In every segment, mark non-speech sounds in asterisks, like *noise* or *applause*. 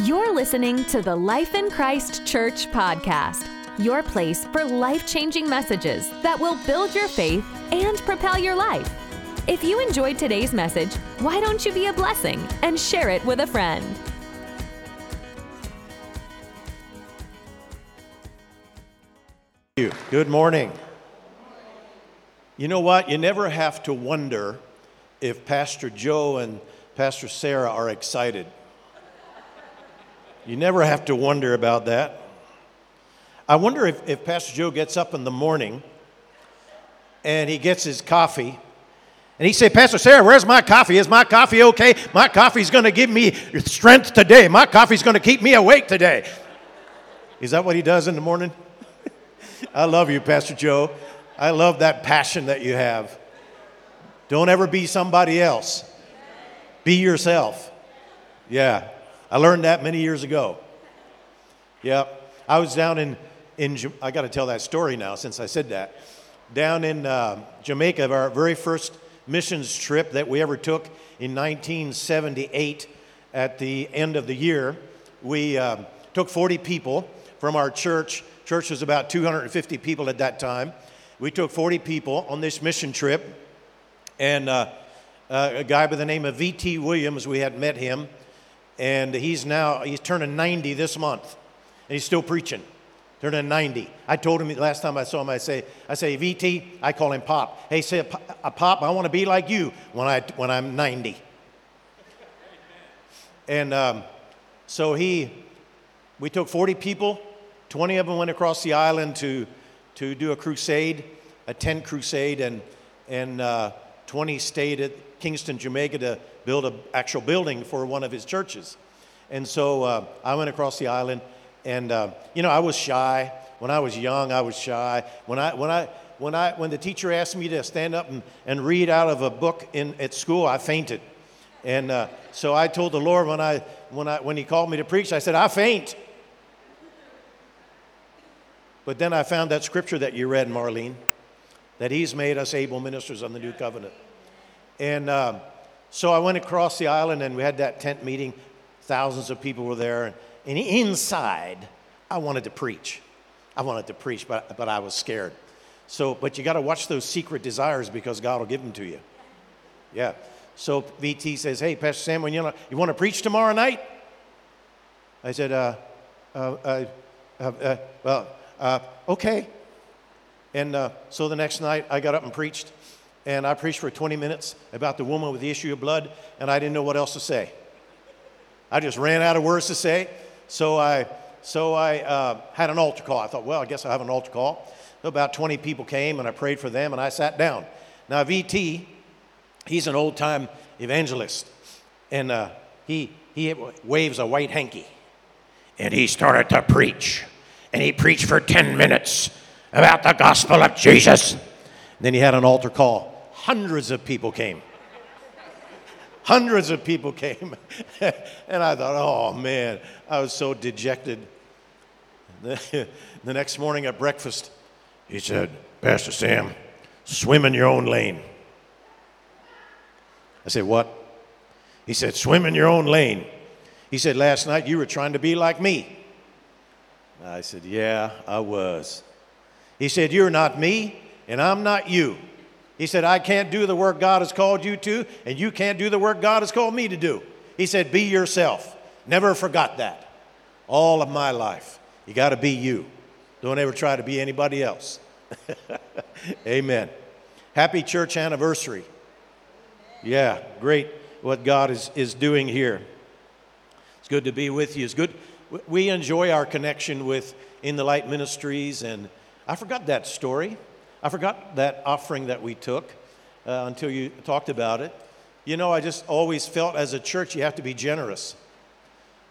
You're listening to the Life in Christ Church podcast, your place for life changing messages that will build your faith and propel your life. If you enjoyed today's message, why don't you be a blessing and share it with a friend? you. Good morning. You know what? You never have to wonder if Pastor Joe and Pastor Sarah are excited. You never have to wonder about that. I wonder if, if Pastor Joe gets up in the morning and he gets his coffee and he say, Pastor Sarah, where's my coffee? Is my coffee okay? My coffee's going to give me strength today. My coffee's going to keep me awake today. Is that what he does in the morning? *laughs* I love you, Pastor Joe. I love that passion that you have. Don't ever be somebody else. Be yourself. Yeah, I learned that many years ago. Yeah, I was down in, in I got to tell that story now since I said that. Down in uh, Jamaica, our very first missions trip that we ever took in 1978 at the end of the year, we uh, took 40 people from our church Church was about 250 people at that time. We took 40 people on this mission trip, and uh, uh, a guy by the name of V.T. Williams, we had met him, and he's now, he's turning 90 this month, and he's still preaching, turning 90. I told him last time I saw him, I say, I say, VT, I call him Pop. Hey, say, a Pop, I want to be like you when, I, when I'm 90. And um, so he, we took 40 people, 20 of them went across the island to, to do a crusade, a tent crusade, and, and uh, 20 stayed at Kingston, Jamaica to build an actual building for one of his churches. And so uh, I went across the island, and uh, you know, I was shy. When I was young, I was shy. When, I, when, I, when, I, when the teacher asked me to stand up and, and read out of a book in, at school, I fainted. And uh, so I told the Lord when, I, when, I, when He called me to preach, I said, I faint. But then I found that scripture that you read, Marlene, that He's made us able ministers on the new covenant. And um, so I went across the island and we had that tent meeting. Thousands of people were there. And, and inside, I wanted to preach. I wanted to preach, but, but I was scared. So, but you got to watch those secret desires because God will give them to you. Yeah. So VT says, Hey, Pastor Sam, when you, know, you want to preach tomorrow night? I said, uh, uh, uh, uh Well, uh, okay. And uh, so the next night, I got up and preached. And I preached for 20 minutes about the woman with the issue of blood, and I didn't know what else to say. I just ran out of words to say. So I, so I uh, had an altar call. I thought, well, I guess I'll have an altar call. So about 20 people came, and I prayed for them, and I sat down. Now, VT, he's an old time evangelist, and uh, he, he waves a white hanky, and he started to preach and he preached for 10 minutes about the gospel of Jesus. Then he had an altar call. Hundreds of people came. Hundreds of people came. *laughs* and I thought, oh man, I was so dejected. the next morning at breakfast, he said, Pastor Sam, swim in your own lane. I said, What? He said, Swim in your own lane. He said, Last night you were trying to be like me. I said, Yeah, I was. He said, You're not me, and I'm not you. He said, I can't do the work God has called you to, and you can't do the work God has called me to do. He said, Be yourself. Never forgot that. All of my life. You got to be you. Don't ever try to be anybody else. *laughs* Amen. Happy church anniversary. Yeah, great what God is, is doing here. It's good to be with you. It's good we enjoy our connection with In the Light Ministries, and I forgot that story. I forgot that offering that we took uh, until you talked about it. You know, I just always felt as a church you have to be generous,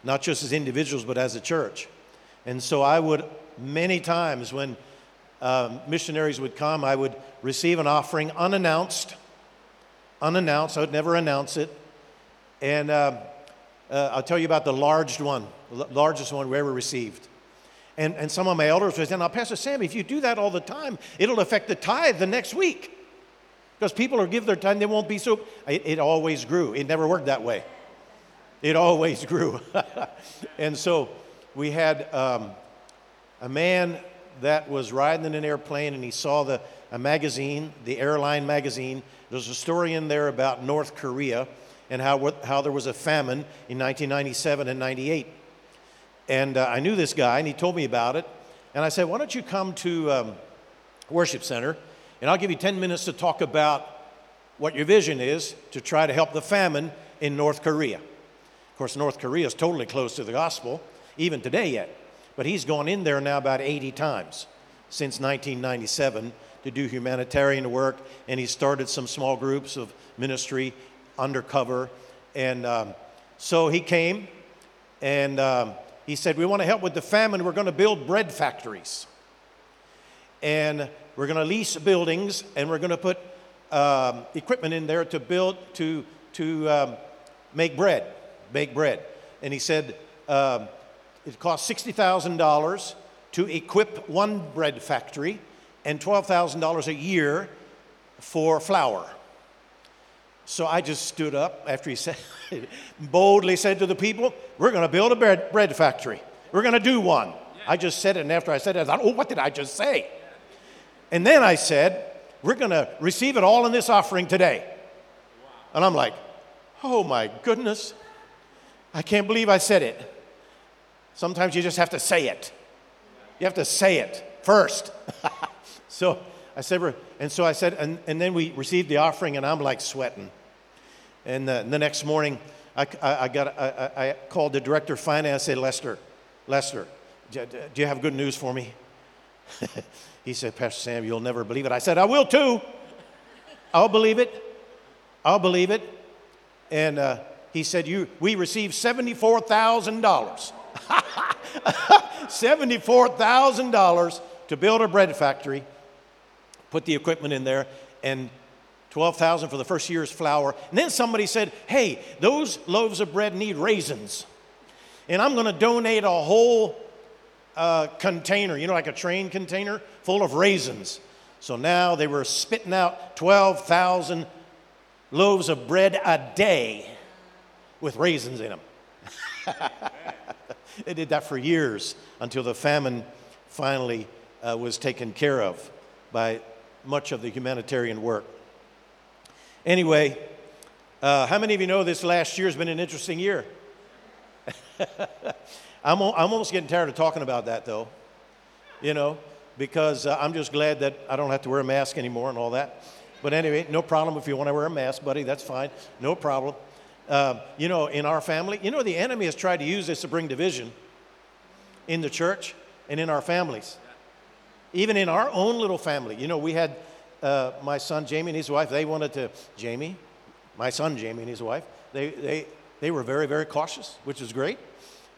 not just as individuals, but as a church. And so I would, many times when uh, missionaries would come, I would receive an offering unannounced. Unannounced, I would never announce it. And uh, uh, I'll tell you about the largest one, the largest one we ever received. And, and some of my elders would say, Now, Pastor Sam, if you do that all the time, it'll affect the tithe the next week. Because people will give their time, they won't be so. It, it always grew. It never worked that way. It always *laughs* grew. and so we had um, a man that was riding in an airplane and he saw the, a magazine, the airline magazine. There's a story in there about North Korea and how, how there was a famine in 1997 and 98. And uh, I knew this guy and he told me about it. And I said, Why don't you come to um, Worship Center and I'll give you 10 minutes to talk about what your vision is to try to help the famine in North Korea. Of course, North Korea is totally closed to the gospel, even today yet. But he's gone in there now about 80 times since 1997 to do humanitarian work, and he started some small groups of ministry undercover. And um, so he came and um, he said, We want to help with the famine. We're going to build bread factories. And we're going to lease buildings and we're going to put um, equipment in there to build, to, to um, make bread, bake bread. And he said, um, it costs $60,000 to equip one bread factory and $12,000 a year for flour. So I just stood up after he said, *laughs* boldly said to the people, We're going to build a bread, bread factory. We're going to do one. I just said it, and after I said it, I thought, Oh, what did I just say? And then I said, We're going to receive it all in this offering today. And I'm like, Oh my goodness. I can't believe I said it. Sometimes you just have to say it. You have to say it first. *laughs* so I said, and so I said, and, and then we received the offering, and I'm like sweating. And uh, the next morning, I, I, I got, I, I, called the director of finance. I said, Lester, Lester, do, do you have good news for me? *laughs* he said, Pastor Sam, you'll never believe it. I said, I will too. I'll believe it. I'll believe it. And uh, he said, you, we received $74,000. *laughs* $74,000 to build a bread factory, put the equipment in there, and 12,000 for the first year's flour. And then somebody said, "Hey, those loaves of bread need raisins." And I'm going to donate a whole uh, container, you know, like a train container full of raisins. So now they were spitting out 12,000 loaves of bread a day with raisins in them. *laughs* They did that for years until the famine finally uh, was taken care of by much of the humanitarian work. Anyway, uh, how many of you know this last year has been an interesting year? *laughs* I'm, I'm almost getting tired of talking about that, though, you know, because uh, I'm just glad that I don't have to wear a mask anymore and all that. But anyway, no problem if you want to wear a mask, buddy, that's fine. No problem. Um, you know, in our family, you know, the enemy has tried to use this to bring division in the church and in our families. Even in our own little family. You know, we had uh, my son Jamie and his wife, they wanted to, Jamie, my son Jamie and his wife, they, they, they were very, very cautious, which is great.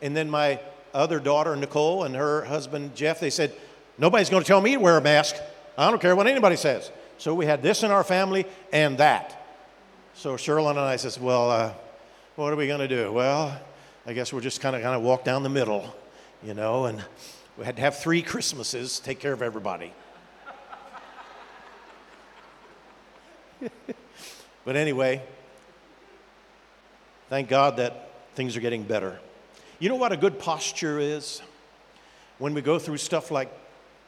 And then my other daughter, Nicole, and her husband, Jeff, they said, Nobody's going to tell me to wear a mask. I don't care what anybody says. So we had this in our family and that. So Sherlyn and I says, well, uh, what are we going to do? Well, I guess we're just kind of kind of walk down the middle, you know, and we had to have three Christmases, take care of everybody. *laughs* but anyway, thank God that things are getting better. You know what a good posture is? When we go through stuff like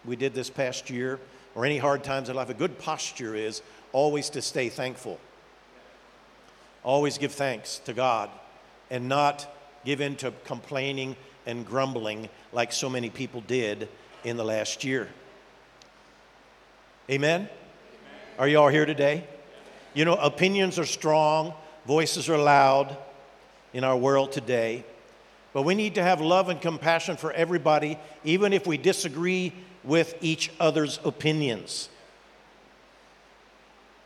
we did this past year or any hard times in life, a good posture is always to stay thankful. Always give thanks to God and not give in to complaining and grumbling like so many people did in the last year. Amen? Amen. Are you all here today? You know, opinions are strong, voices are loud in our world today, but we need to have love and compassion for everybody, even if we disagree with each other's opinions.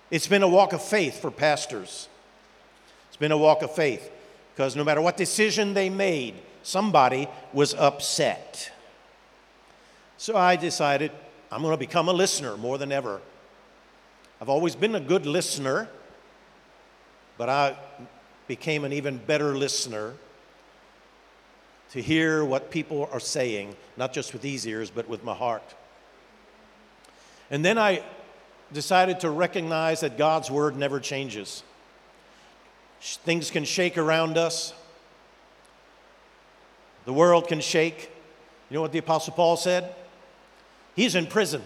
It's been a walk of faith for pastors it's been a walk of faith because no matter what decision they made, somebody was upset. So I decided I'm going to become a listener more than ever. I've always been a good listener, but I became an even better listener to hear what people are saying, not just with these ears, but with my heart. And then I decided to recognize that God's word never changes. Things can shake around us, The world can shake. You know what the Apostle Paul said? He's in prison.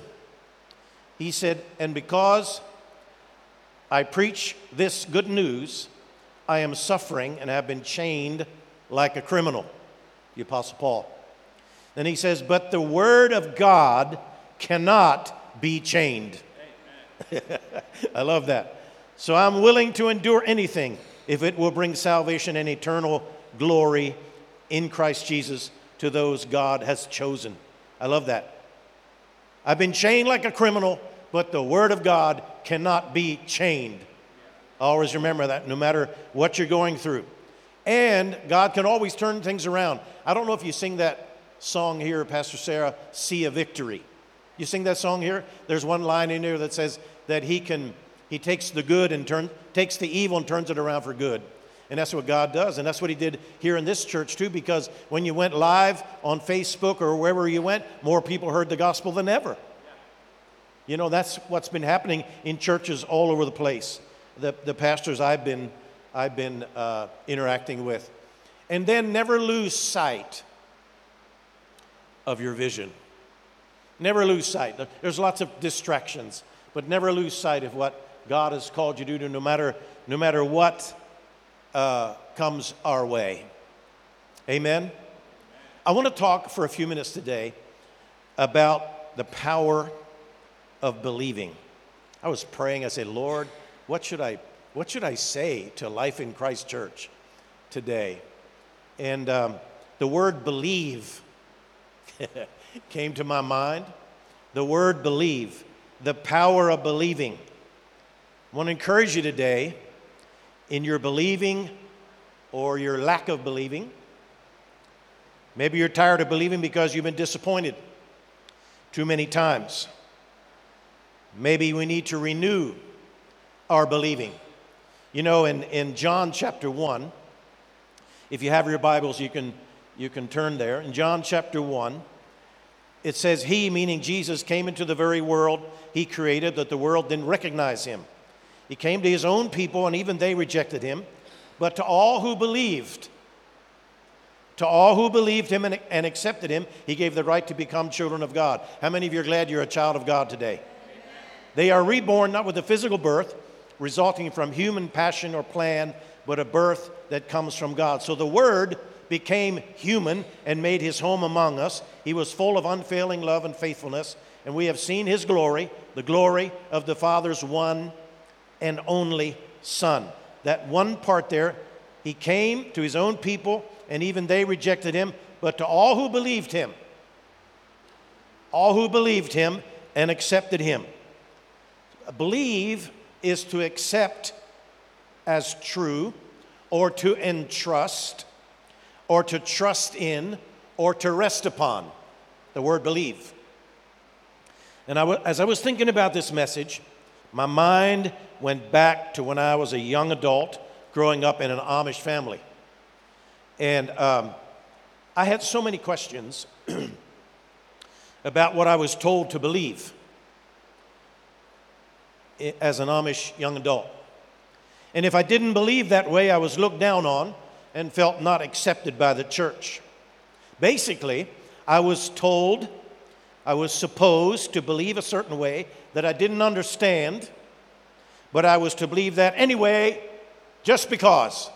He said, And because I preach this good news, I am suffering and have been chained like a criminal. The Apostle Paul. Then he says, But the word of God cannot be chained. *laughs* I love that. So I'm willing to endure anything if it will bring salvation and eternal glory in Christ Jesus to those God has chosen. I love that. I've been chained like a criminal, but the Word of God cannot be chained. Always remember that no matter what you're going through. And God can always turn things around. I don't know if you sing that song here, Pastor Sarah, See a Victory. You sing that song here? There's one line in there that says that he can he takes the good and turn, takes the evil and turns it around for good. And that's what God does. And that's what He did here in this church, too, because when you went live on Facebook or wherever you went, more people heard the gospel than ever. You know, that's what's been happening in churches all over the place. The, the pastors I've been, I've been uh, interacting with. And then never lose sight of your vision. Never lose sight. There's lots of distractions, but never lose sight of what God has called you to do, no matter, no matter what uh, comes our way. Amen? I want to talk for a few minutes today about the power of believing. I was praying, I said, Lord, what should I, what should I say to Life in Christ Church today? And um, the word believe *laughs* came to my mind. The word believe, the power of believing. I want to encourage you today in your believing or your lack of believing. Maybe you're tired of believing because you've been disappointed too many times. Maybe we need to renew our believing. You know, in, in John chapter 1, if you have your Bibles, you can, you can turn there. In John chapter 1, it says, He, meaning Jesus, came into the very world he created that the world didn't recognize him. He came to his own people, and even they rejected him. But to all who believed, to all who believed him and, and, accepted him, he gave the right to become children of God. How many of you are glad you're a child of God today? They are reborn not with a physical birth, resulting from human passion or plan, but a birth that comes from God. So the Word became human and made his home among us. He was full of unfailing love and faithfulness, and we have seen his glory, the glory of the Father's one and only Son. That one part there, he came to his own people, and even they rejected him, but to all who believed him, all who believed him and accepted him. Believe is to accept as true, or to entrust, or to trust in, or to rest upon. The word believe. And I as I was thinking about this message, my mind went back to when I was a young adult growing up in an Amish family. And um, I had so many questions *clears throat* about what I was told to believe as an Amish young adult. And if I didn't believe that way, I was looked down on and felt not accepted by the church. Basically, I was told, I was supposed to believe a certain way that I didn't understand, but I was to believe that anyway, just because.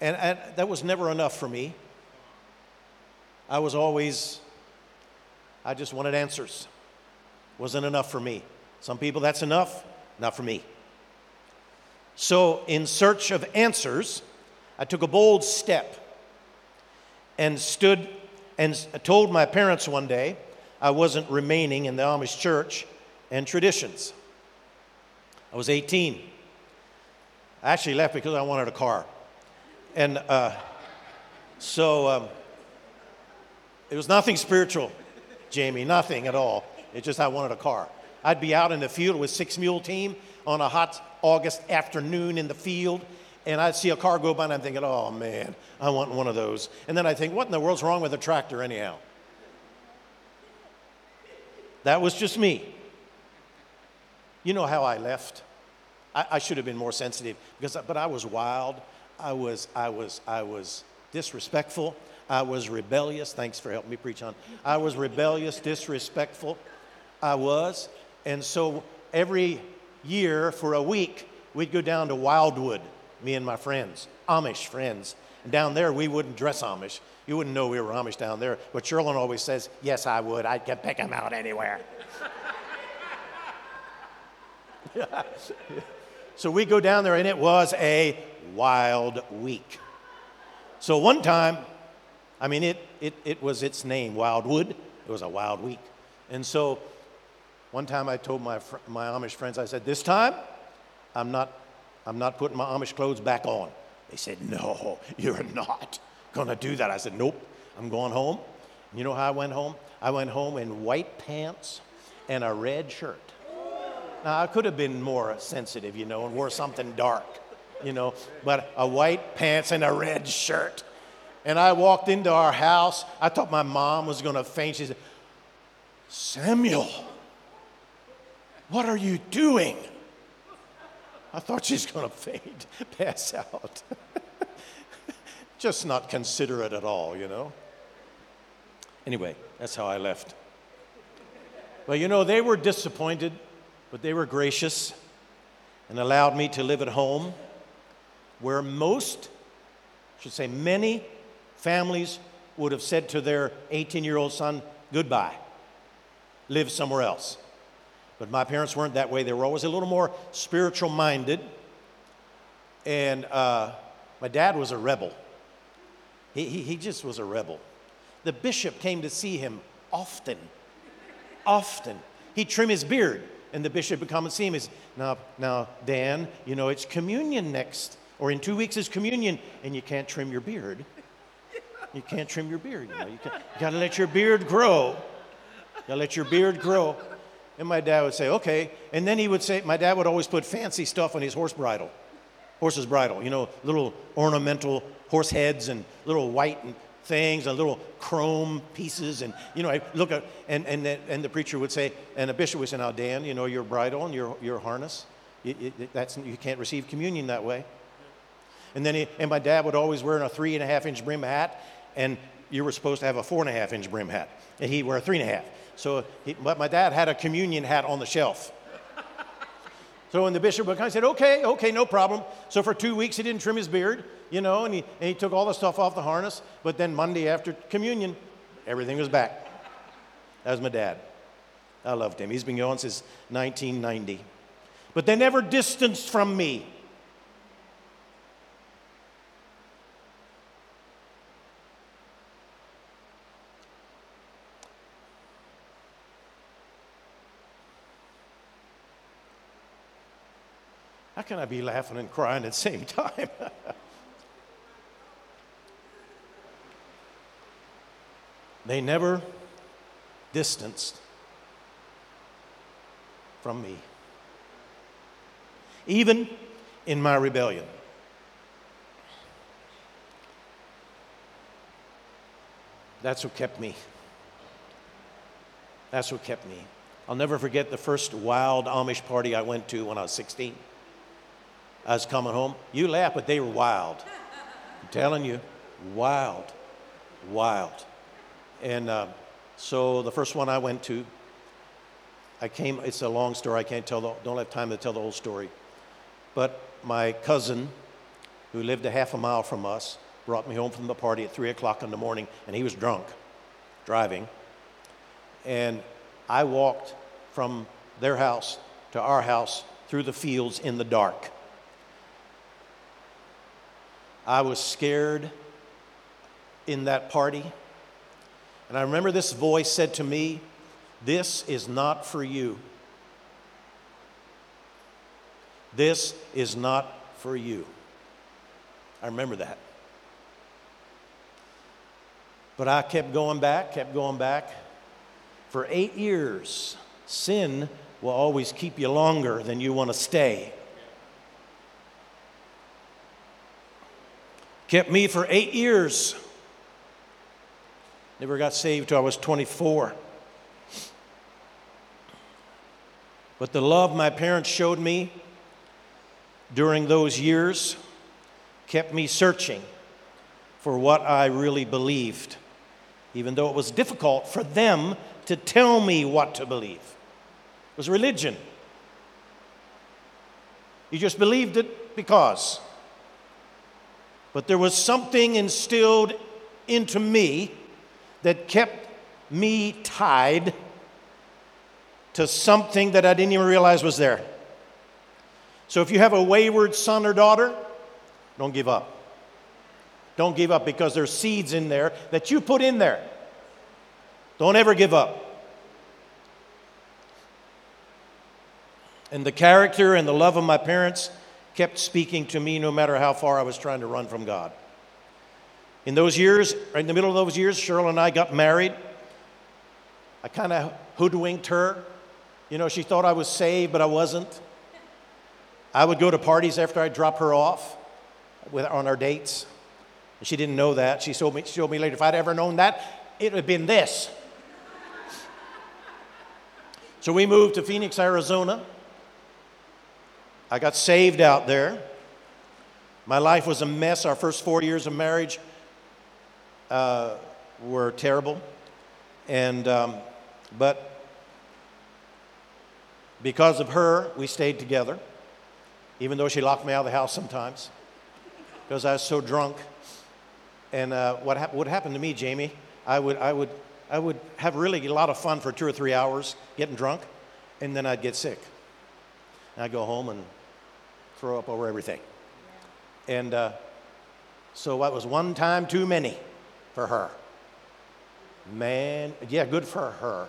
And, and that was never enough for me. I was always, I just wanted answers. Wasn't enough for me. Some people, that's enough, not for me. So, in search of answers, I took a bold step and stood and told my parents one day I wasn't remaining in the Amish church and traditions. I was 18. I actually left because I wanted a car. And uh, so um, it was nothing spiritual, Jamie, nothing at all. It's just I wanted a car. I'd be out in the field with six mule team on a hot August afternoon in the field, and I'd see a car go by, and I'm thinking, oh man, I want one of those. And then I think, what in the world's wrong with a tractor, anyhow? That was just me. You know how I left? I, I should have been more sensitive, because, but I was wild. I was, I was, I was disrespectful. I was rebellious. Thanks for helping me preach on. I was rebellious, disrespectful. I was. And so every year for a week, we'd go down to Wildwood, me and my friends, Amish friends. And down there, we wouldn't dress Amish. You wouldn't know we were Amish down there. But Sherlyn always says, Yes, I would. I could pick them out anywhere. *laughs* so we go down there, and it was a wild week. So one time, I mean, it, it, it was its name, Wildwood. It was a wild week. And so one time I told my, fr- my Amish friends, I said, This time, I'm not, I'm not putting my Amish clothes back on. They said, No, you're not going to do that. I said, Nope, I'm going home. You know how I went home? I went home in white pants and a red shirt. Now, I could have been more sensitive, you know, and wore something dark, you know, but a white pants and a red shirt. And I walked into our house. I thought my mom was going to faint. She said, Samuel, what are you doing? I thought she's going to faint, *laughs* pass out. *laughs* Just not considerate at all, you know. Anyway, that's how I left. Well, you know, they were disappointed but they were gracious and allowed me to live at home where most, I should say many, families would have said to their 18 year old son, goodbye, live somewhere else. But my parents weren't that way. They were always a little more spiritual minded. And uh, my dad was a rebel. He, he, he just was a rebel. The bishop came to see him often, often. He'd trim his beard and the bishop would come and see him. Is now, now, Dan, you know it's communion next, or in two weeks is communion, and you can't trim your beard. You can't trim your beard. You, know, you, you got to let your beard grow. You got to let your beard grow. And my dad would say, okay. And then he would say, my dad would always put fancy stuff on his horse bridle, horse's bridle. You know, little ornamental horse heads and little white and things and little chrome pieces. And, you know, I look at, and, and, and the preacher would say, and the bishop would say, now, Dan, you know, your bridle and your, your harness, it, it, that's, you can't receive communion that way. And then, he, and my dad would always wear a three and a half inch brim hat, and you were supposed to have a four and a half inch brim hat, and he'd wear a three and a half. So, he, but my dad had a communion hat on the shelf. So when the bishop come, I said, okay, okay, no problem. So for two weeks, he didn't trim his beard, you know, and he, and he took all the stuff off the harness. But then Monday after communion, everything was back. That was my dad. I loved him. He's been going since 1990. But they never distanced from me. How can I be laughing and crying at the same time? *laughs* they never distanced from me, even in my rebellion. That's what kept me. That's what kept me. I'll never forget the first wild Amish party I went to when I was 16. I was coming home. You laugh, but they were wild. I'm telling you, wild, wild. And uh, so the first one I went to, I came, it's a long story. I can't tell, the, don't have time to tell the whole story. But my cousin, who lived a half a mile from us, brought me home from the party at 3 o'clock in the morning, and he was drunk, driving. And I walked from their house to our house through the fields in the dark. I was scared in that party. And I remember this voice said to me, This is not for you. This is not for you. I remember that. But I kept going back, kept going back. For eight years, sin will always keep you longer than you want to stay. Kept me for eight years. Never got saved till I was 24. But the love my parents showed me during those years kept me searching for what I really believed, even though it was difficult for them to tell me what to believe. It was religion. You just believed it because. But there was something instilled into me that kept me tied to something that I didn't even realize was there. So if you have a wayward son or daughter, don't give up. Don't give up because there's seeds in there that you put in there. Don't ever give up. And the character and the love of my parents kept speaking to me no matter how far I was trying to run from God. In those years, right in the middle of those years, Cheryl and I got married. I kind of hoodwinked her. You know, she thought I was saved, but I wasn't. I would go to parties after I'd drop her off with, on our dates. And she didn't know that. She told me, showed me later, if I'd ever known that, it would have been this. *laughs* so we moved to Phoenix, Arizona. I got saved out there. My life was a mess. Our first four years of marriage uh, were terrible. And, um, but because of her, we stayed together, even though she locked me out of the house sometimes because I was so drunk. And uh, what ha- would happen to me, Jamie, I would, I, would, I would have really a lot of fun for two or three hours getting drunk, and then I'd get sick. And I'd go home and throw up over everything. And uh, so that was one time too many for her. Man, yeah, good for her.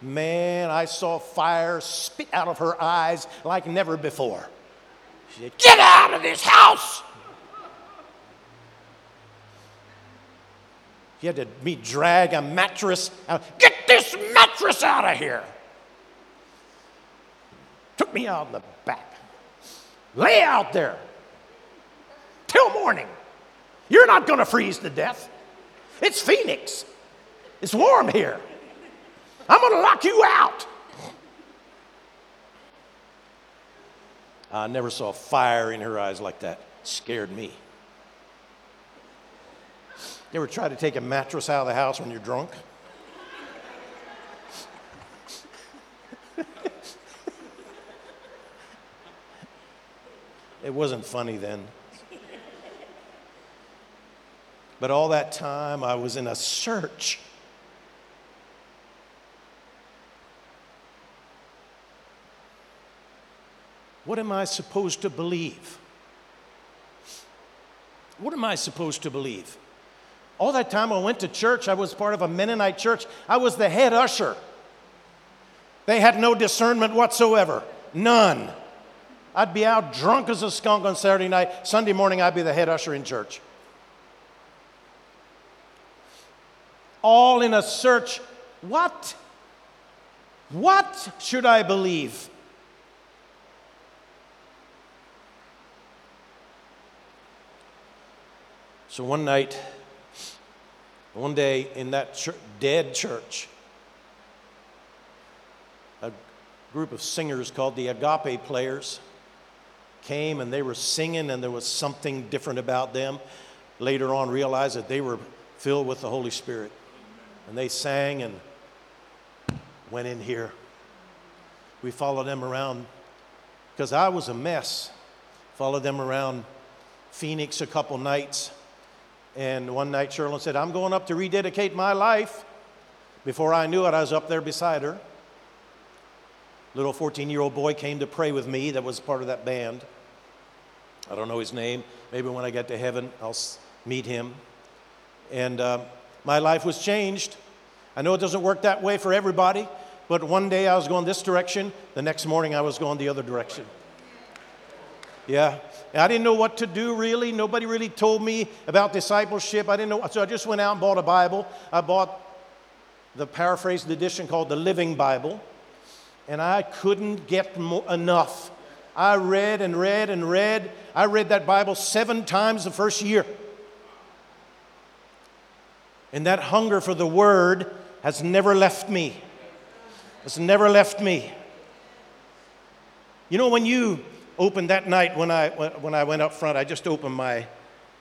Man, I saw fire spit out of her eyes like never before. She said, Get out of this house! He had to me drag a mattress out. Get this mattress out of here! Took me out in the back. Lay out there till morning. You're not going to freeze to death. It's Phoenix. It's warm here. I'm going to lock you out. I never saw fire in her eyes like that. It scared me. You ever try to take a mattress out of the house when you're drunk? It wasn't funny then. But all that time, I was in a search. What am I supposed to believe? What am I supposed to believe? All that time I went to church, I was part of a Mennonite church. I was the head usher. They had no discernment whatsoever, none. I'd be out drunk as a skunk on Saturday night. Sunday morning, I'd be the head usher in church. all in a search. What? What should I believe? So one night, one day in that dead church, a group of singers called the Agape Players came and they were singing, and there was something different about them. Later on, realized that they were filled with the Holy Spirit. And they sang and went in here. We followed them around because I was a mess. Followed them around Phoenix a couple nights. And one night, Sherlyn said, I'm going up to rededicate my life. Before I knew it, I was up there beside her. Little 14 year old boy came to pray with me that was part of that band. I don't know his name. Maybe when I get to heaven, I'll meet him. And uh, my life was changed. I know it doesn't work that way for everybody, but one day I was going this direction, the next morning I was going the other direction. Yeah. And I didn't know what to do really. Nobody really told me about discipleship. I didn't know. So I just went out and bought a Bible. I bought the paraphrased edition called the Living Bible, and I couldn't get mo- enough. I read and read and read. I read that Bible seven times the first year. And that hunger for the Word has never left me. Has never left me. You know, when you opened that night when I, when I went up front, I just opened my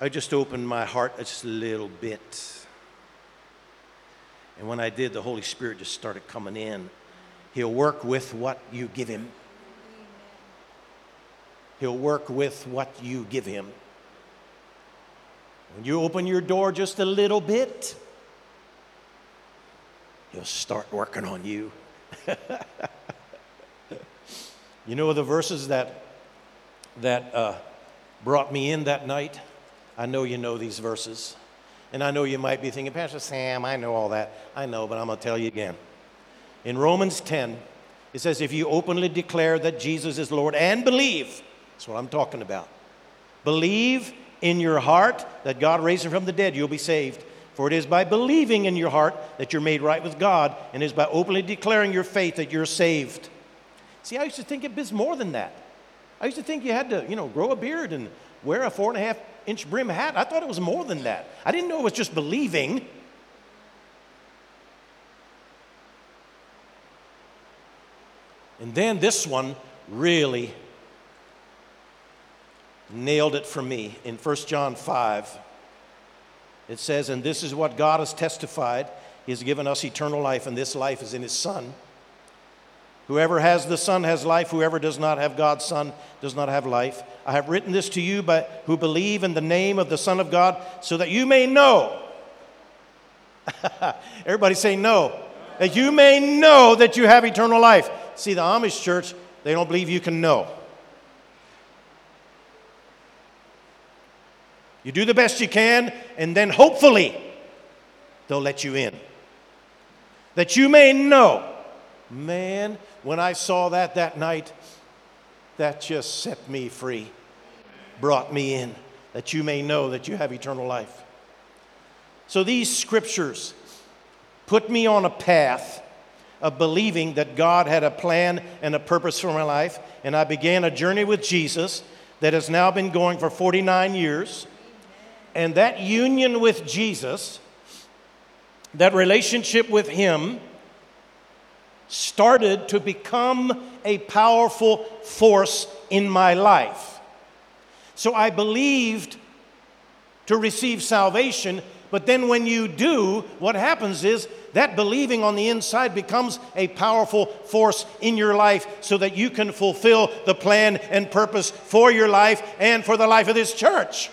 I just opened my heart just a little bit. And when I did, the Holy Spirit just started coming in. He'll work with what you give Him. He'll work with what you give Him. When you open your door just a little bit, He'll start working on you. *laughs* you know the verses that that uh, brought me in that night? I know you know these verses. And I know you might be thinking, Pastor Sam, I know all that. I know, but I'm going to tell you again. In Romans 10, it says, If you openly declare that Jesus is Lord and believe, that's what I'm talking about. Believe in your heart that God raised him from the dead, you'll be saved. For it is by believing in your heart that you're made right with God, and it is by openly declaring your faith that you're saved. See, I used to think it was more than that. I used to think you had to, you know, grow a beard and wear a four and a half inch brim hat. I thought it was more than that. I didn't know it was just believing. And then this one really nailed it for me in 1 John 5. It says, And this is what God has testified. He has given us eternal life, and this life is in His Son. Whoever has the Son has life. Whoever does not have God's Son does not have life. I have written this to you by, who believe in the name of the Son of God, so that you may know. *laughs* Everybody say no. That you may know that you have eternal life. See, the Amish church, they don't believe you can know. You do the best you can, and then hopefully they'll let you in. That you may know. Man, when I saw that that night, that just set me free, brought me in, that you may know that you have eternal life. So these scriptures put me on a path of believing that God had a plan and a purpose for my life, and I began a journey with Jesus that has now been going for 49 years. And that union with Jesus, that relationship with Him, started to become a powerful force in my life. So I believed to receive salvation, but then when you do, what happens is that believing on the inside becomes a powerful force in your life so that you can fulfill the plan and purpose for your life and for the life of this church.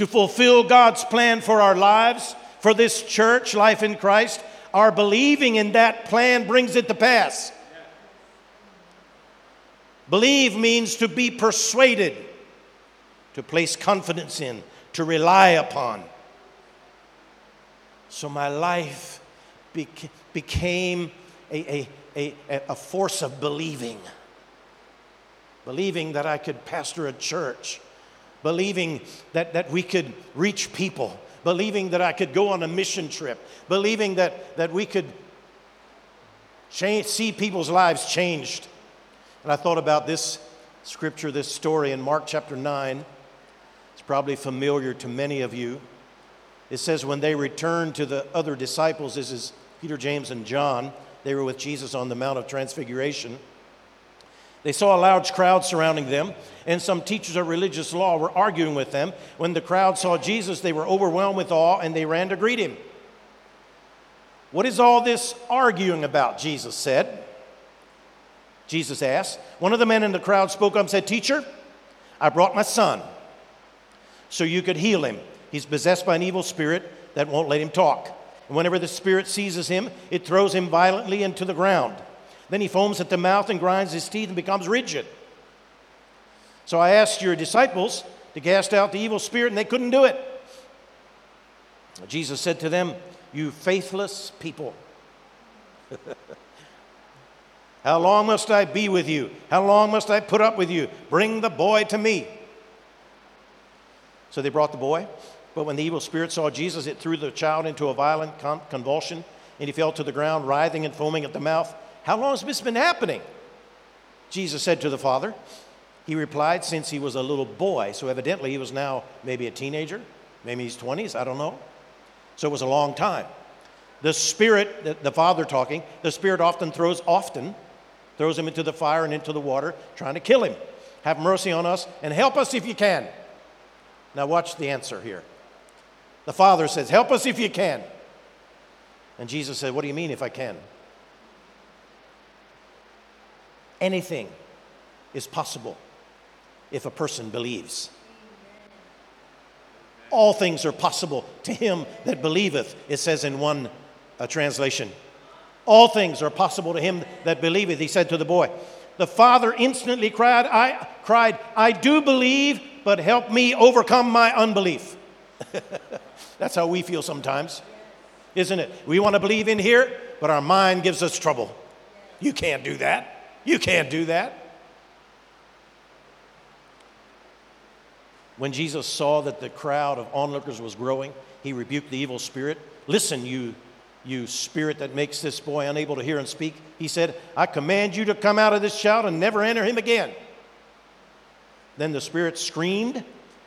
To fulfill God's plan for our lives, for this church, life in Christ, our believing in that plan brings it to pass. Believe means to be persuaded, to place confidence in, to rely upon. So my life beca- became a, a, a, a force of believing. Believing that I could pastor a church, believing that, that we could reach people, believing that I could go on a mission trip, believing that, that we could see people's lives changed. And I thought about this scripture, this story in Mark chapter 9. It's probably familiar to many of you. It says, when they returned to the other disciples, this is Peter, James, and John, they were with Jesus on the Mount of Transfiguration. They saw a large crowd surrounding them, and some teachers of religious law were arguing with them. When the crowd saw Jesus, they were overwhelmed with awe and they ran to greet him. What is all this arguing about? Jesus said. Jesus asked. One of the men in the crowd spoke up and said, Teacher, I brought my son so you could heal him. He's possessed by an evil spirit that won't let him talk. And whenever the spirit seizes him, it throws him violently into the ground. Then he foams at the mouth and grinds his teeth and becomes rigid. So I asked your disciples to cast out the evil spirit, and they couldn't do it. Jesus said to them, You faithless people. *laughs* How long must I be with you? How long must I put up with you? Bring the boy to me. So they brought the boy. But when the evil spirit saw Jesus, it threw the child into a violent convulsion, and he fell to the ground, writhing and foaming at the mouth. How long has this been happening? Jesus said to the father. He replied, since he was a little boy. So evidently he was now maybe a teenager, maybe he's 20s, I don't know. So it was a long time. The spirit, the, the father talking, the spirit often throws, often throws him into the fire and into the water, trying to kill him. have mercy on us, and help us if you can. Now, watch the answer here. The father says, Help us if you can. And Jesus said, What do you mean if I can? Anything is possible if a person believes. All things are possible to him that believeth, it says in one uh, translation. All things are possible to him that believeth, he said to the boy. The father instantly cried, I cried, I do believe, but help me overcome my unbelief. *laughs* That's how we feel sometimes, isn't it? We want to believe in here, but our mind gives us trouble. You can't do that. You can't do that. When Jesus saw that the crowd of onlookers was growing, he rebuked the evil spirit. Listen, you, you spirit that makes this boy unable to hear and speak. He said, I command you to come out of this child and never enter him again. Then the spirit screamed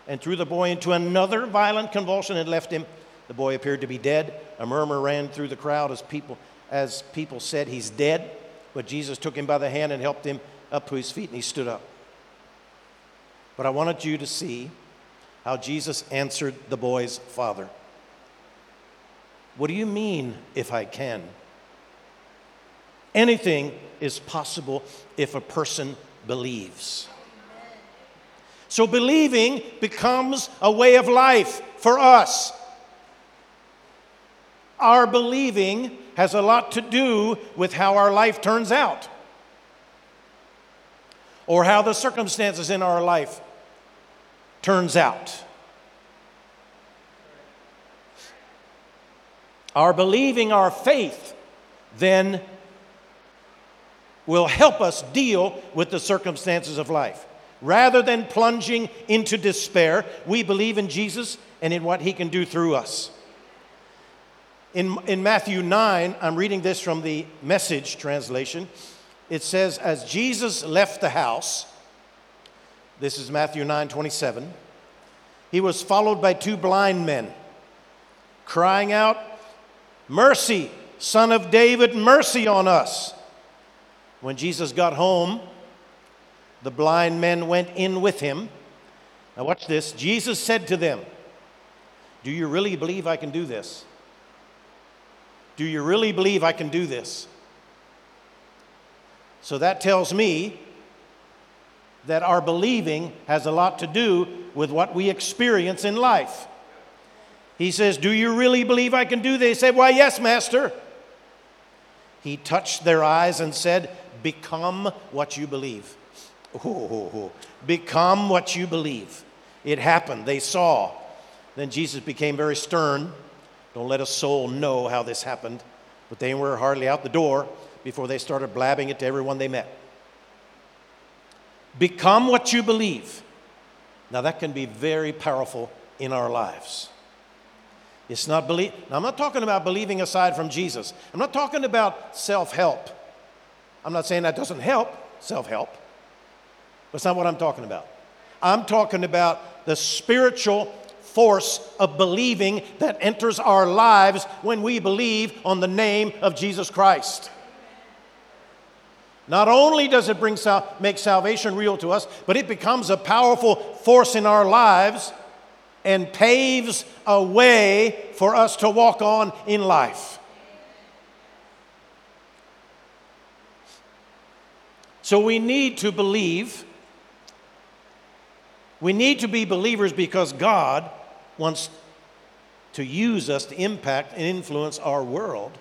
and threw the boy into another violent convulsion and left him. The boy appeared to be dead. A murmur ran through the crowd as people, as people said, He's dead. But Jesus took him by the hand and helped him up to his feet, and he stood up. But I wanted you to see how Jesus answered the boy's father. What do you mean, if I can? Anything is possible if a person believes. So, believing becomes a way of life for us. Our believing has a lot to do with how our life turns out or how the circumstances in our life turns out. Our believing, our faith, then will help us deal with the circumstances of life. Rather than plunging into despair, we believe in Jesus and in what he can do through us. In, in Matthew 9, I'm reading this from the message translation. It says, As Jesus left the house, this is Matthew 9 27. He was followed by two blind men, crying out, Mercy, son of David, mercy on us. When Jesus got home, the blind men went in with him. Now, watch this. Jesus said to them, Do you really believe I can do this? Do you really believe I can do this? So that tells me that our believing has a lot to do with what we experience in life. He says, Do you really believe I can do this? They say, Why, yes, Master. He touched their eyes and said, Become what you believe. Ooh, become what you believe. It happened. They saw. Then Jesus became very stern. Don't let a soul know how this happened. But they were hardly out the door before they started blabbing it to everyone they met. Become what you believe. Now, that can be very powerful in our lives. It's not believe. Now, I'm not talking about believing aside from Jesus. I'm not talking about self help. I'm not saying that doesn't help, self help. That's not what I'm talking about. I'm talking about the spiritual force of believing that enters our lives when we believe on the name of Jesus Christ. Not only does it bring sal- make salvation real to us, but it becomes a powerful force in our lives and paves a way for us to walk on in life. So we need to believe. We need to be believers because God wants to use us to impact and influence our world,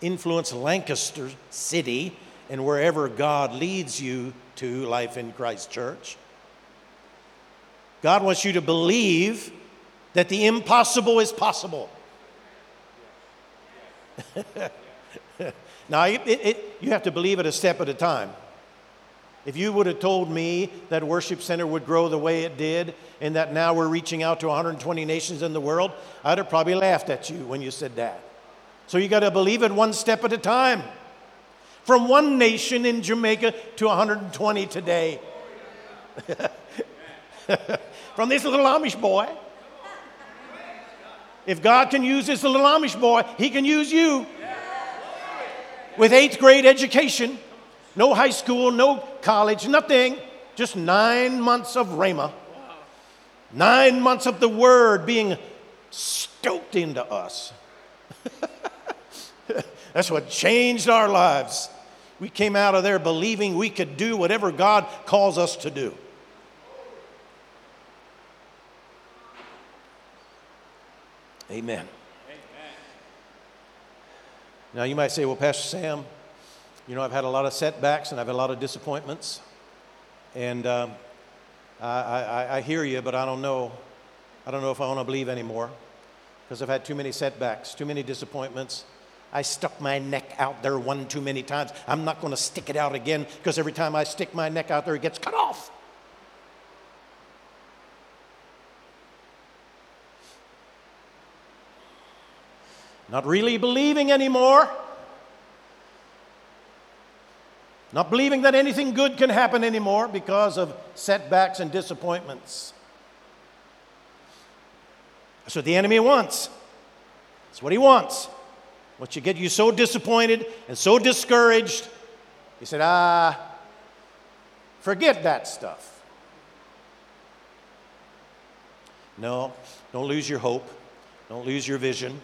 influence Lancaster City, and wherever God leads you to life in Christ Church. God wants you to believe that the impossible is possible. *laughs* now, it, it, you have to believe it a step at a time. If you would have told me that Worship Center would grow the way it did and that now we're reaching out to 120 nations in the world, I'd have probably laughed at you when you said that. So you got to believe it one step at a time. From one nation in Jamaica to 120 today. *laughs* From this little Amish boy. If God can use this little Amish boy, He can use you. With eighth grade education, no high school, no college, nothing, Just nine months of Rhema. Nine months of the word being stoked into us. *laughs* That's what changed our lives. We came out of there believing we could do whatever God calls us to do. Amen. Amen. Now, you might say, well, Pastor Sam, you know, I've had a lot of setbacks and I've had a lot of disappointments. And um, I, I, I hear you, but I don't know. I don't know if I want to believe anymore because I've had too many setbacks, too many disappointments. I stuck my neck out there one too many times. I'm not going to stick it out again because every time I stick my neck out there, it gets cut off. Not really believing anymore. Not believing that anything good can happen anymore because of setbacks and disappointments. That's what the enemy wants. That's what he wants. What you get you so disappointed and so discouraged. He said, ah, forget that stuff. No, don't lose your hope. Don't lose your vision.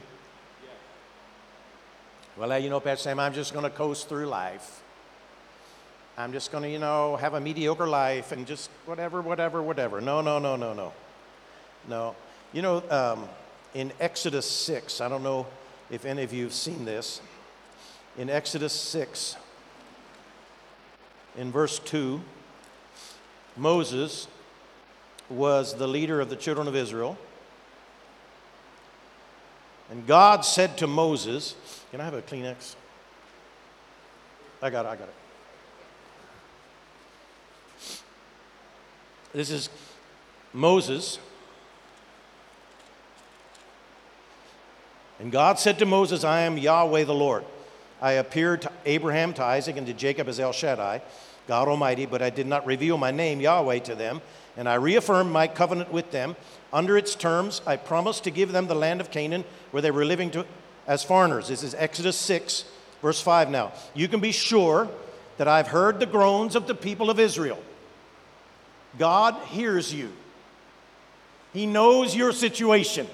Well, you know, Pastor Sam, I'm just going to coast through life. I'm just going to, you know, have a mediocre life and just whatever, whatever, whatever. No, no, no, no, no. No. You know, um, in Exodus 6, I don't know if any of you have seen this. In Exodus 6, in verse 2, Moses was the leader of the children of Israel. And God said to Moses, Can I have a Kleenex? I got it, I got it. This is Moses And God said to Moses, I am Yahweh the Lord. I appeared to Abraham, to Isaac, and to Jacob as El Shaddai, God Almighty, but I did not reveal my name, Yahweh, to them. And I reaffirmed my covenant with them. Under its terms, I promised to give them the land of Canaan where they were living to, as foreigners. This is Exodus 6, verse 5 now. You can be sure that I've heard the groans of the people of Israel. God hears you, He knows your situation.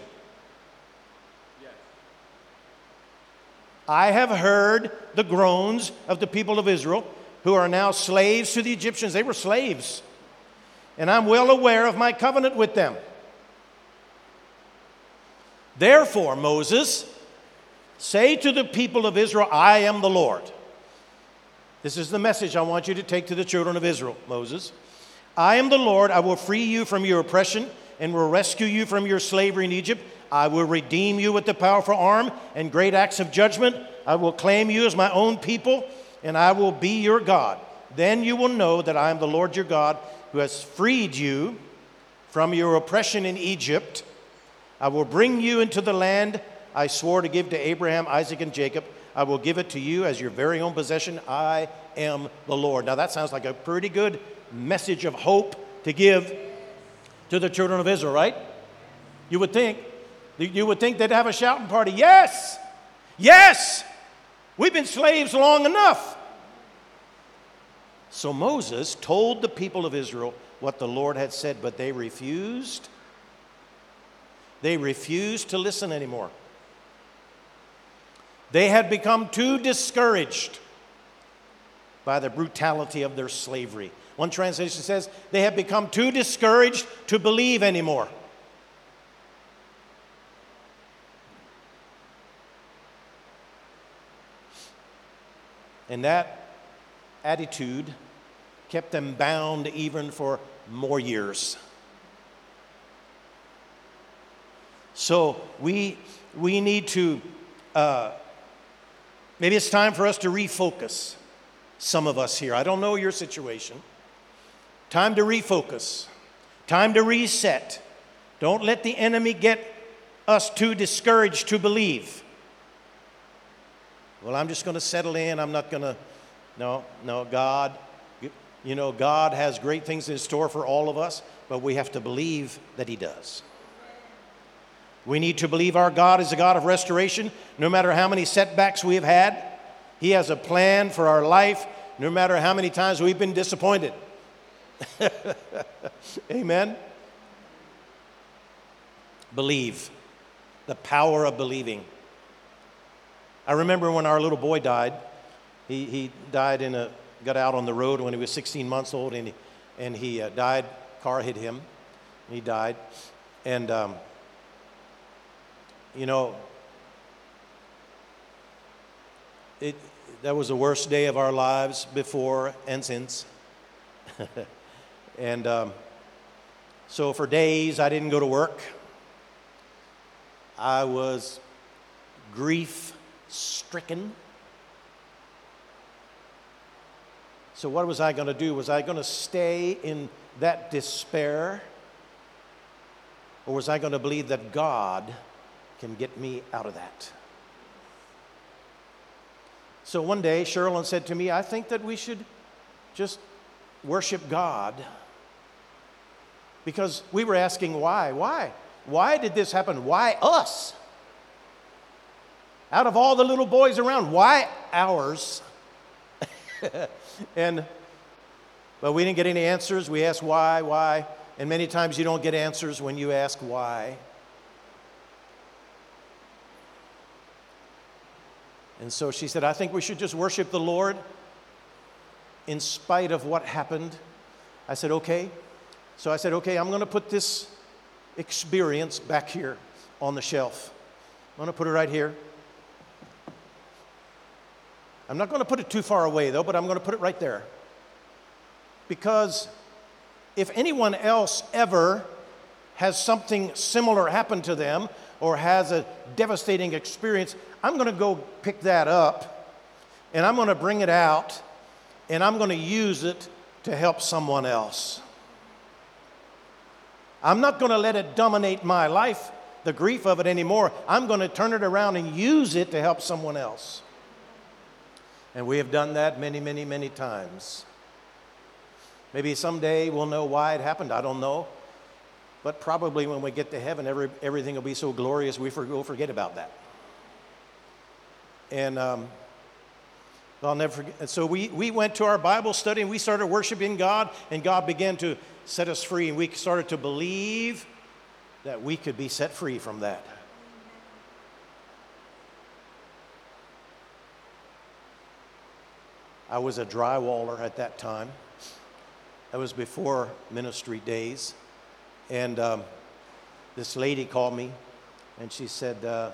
I have heard the groans of the people of Israel who are now slaves to the Egyptians. They were slaves. And I'm well aware of my covenant with them. Therefore, Moses, say to the people of Israel, I am the Lord. This is the message I want you to take to the children of Israel, Moses. I am the Lord. I will free you from your oppression and will rescue you from your slavery in Egypt. I will redeem you with the powerful arm and great acts of judgment. I will claim you as my own people, and I will be your God. Then you will know that I am the Lord your God who has freed you from your oppression in Egypt. I will bring you into the land I swore to give to Abraham, Isaac, and Jacob. I will give it to you as your very own possession. I am the Lord. Now, that sounds like a pretty good message of hope to give to the children of Israel, right? You would think. You would think they'd have a shouting party. Yes, yes, we've been slaves long enough. So Moses told the people of Israel what the Lord had said, but they refused. They refused to listen anymore. They had become too discouraged by the brutality of their slavery. One translation says they have become too discouraged to believe anymore. And that attitude kept them bound even for more years. So we, we need to, uh, maybe it's time for us to refocus, some of us here. I don't know your situation. Time to refocus, time to reset. Don't let the enemy get us too discouraged to believe. Well, I'm just going to settle in. I'm not going to. No, no, God, you know, God has great things in store for all of us, but we have to believe that He does. We need to believe our God is a God of restoration, no matter how many setbacks we have had. He has a plan for our life, no matter how many times we've been disappointed. *laughs* Amen? Believe. The power of believing. I remember when our little boy died. He, he died in a, got out on the road when he was 16 months old and he, and he uh, died. Car hit him. He died. And, um, you know, it, that was the worst day of our lives before and since. *laughs* and um, so for days I didn't go to work. I was grief stricken. So, what was I going to do? Was I going to stay in that despair? Or was I going to believe that God can get me out of that? So one day, Sherlyn said to me, I think that we should just worship God. Because we were asking why? Why? Why did this happen? Why us? Out of all the little boys around, why ours? *laughs* and but we didn't get any answers. We asked why, why, and many times you don't get answers when you ask why. And so she said, I think we should just worship the Lord in spite of what happened. I said, okay. So I said, okay, I'm going to put this experience back here on the shelf. I'm going to put it right here. I'm not going to put it too far away, though, but I'm going to put it right there. Because if anyone else ever has something similar happen to them or has a devastating experience, I'm going to go pick that up and I'm going to bring it out and I'm going to use it to help someone else. I'm not going to let it dominate my life, the grief of it anymore. I'm going to turn it around and use it to help someone else. And we have done that many, many, many times. Maybe someday we'll know why it happened. I don't know. But probably when we get to heaven, every, everything will be so glorious we for, we'll forget about that. And um, I'll never forget. So we, we went to our Bible study and we started worshiping God, and God began to set us free. And we started to believe that we could be set free from that. I was a drywaller at that time. That was before ministry days. And um, this lady called me and she said, uh,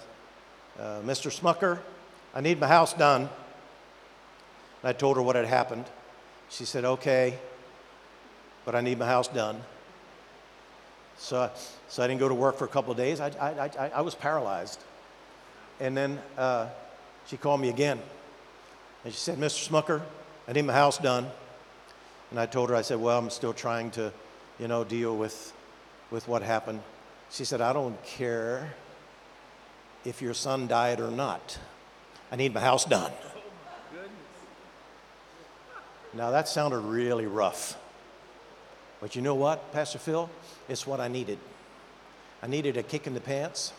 uh, Mr. Smucker, I need my house done. I told her what had happened. She said, Okay, but I need my house done. So, so I didn't go to work for a couple of days. I, I, I, I was paralyzed. And then uh, she called me again. And she said, Mr. Smucker, I need my house done. And I told her, I said, Well, I'm still trying to, you know, deal with, with what happened. She said, I don't care if your son died or not. I need my house done. Now that sounded really rough. But you know what, Pastor Phil? It's what I needed. I needed a kick in the pants,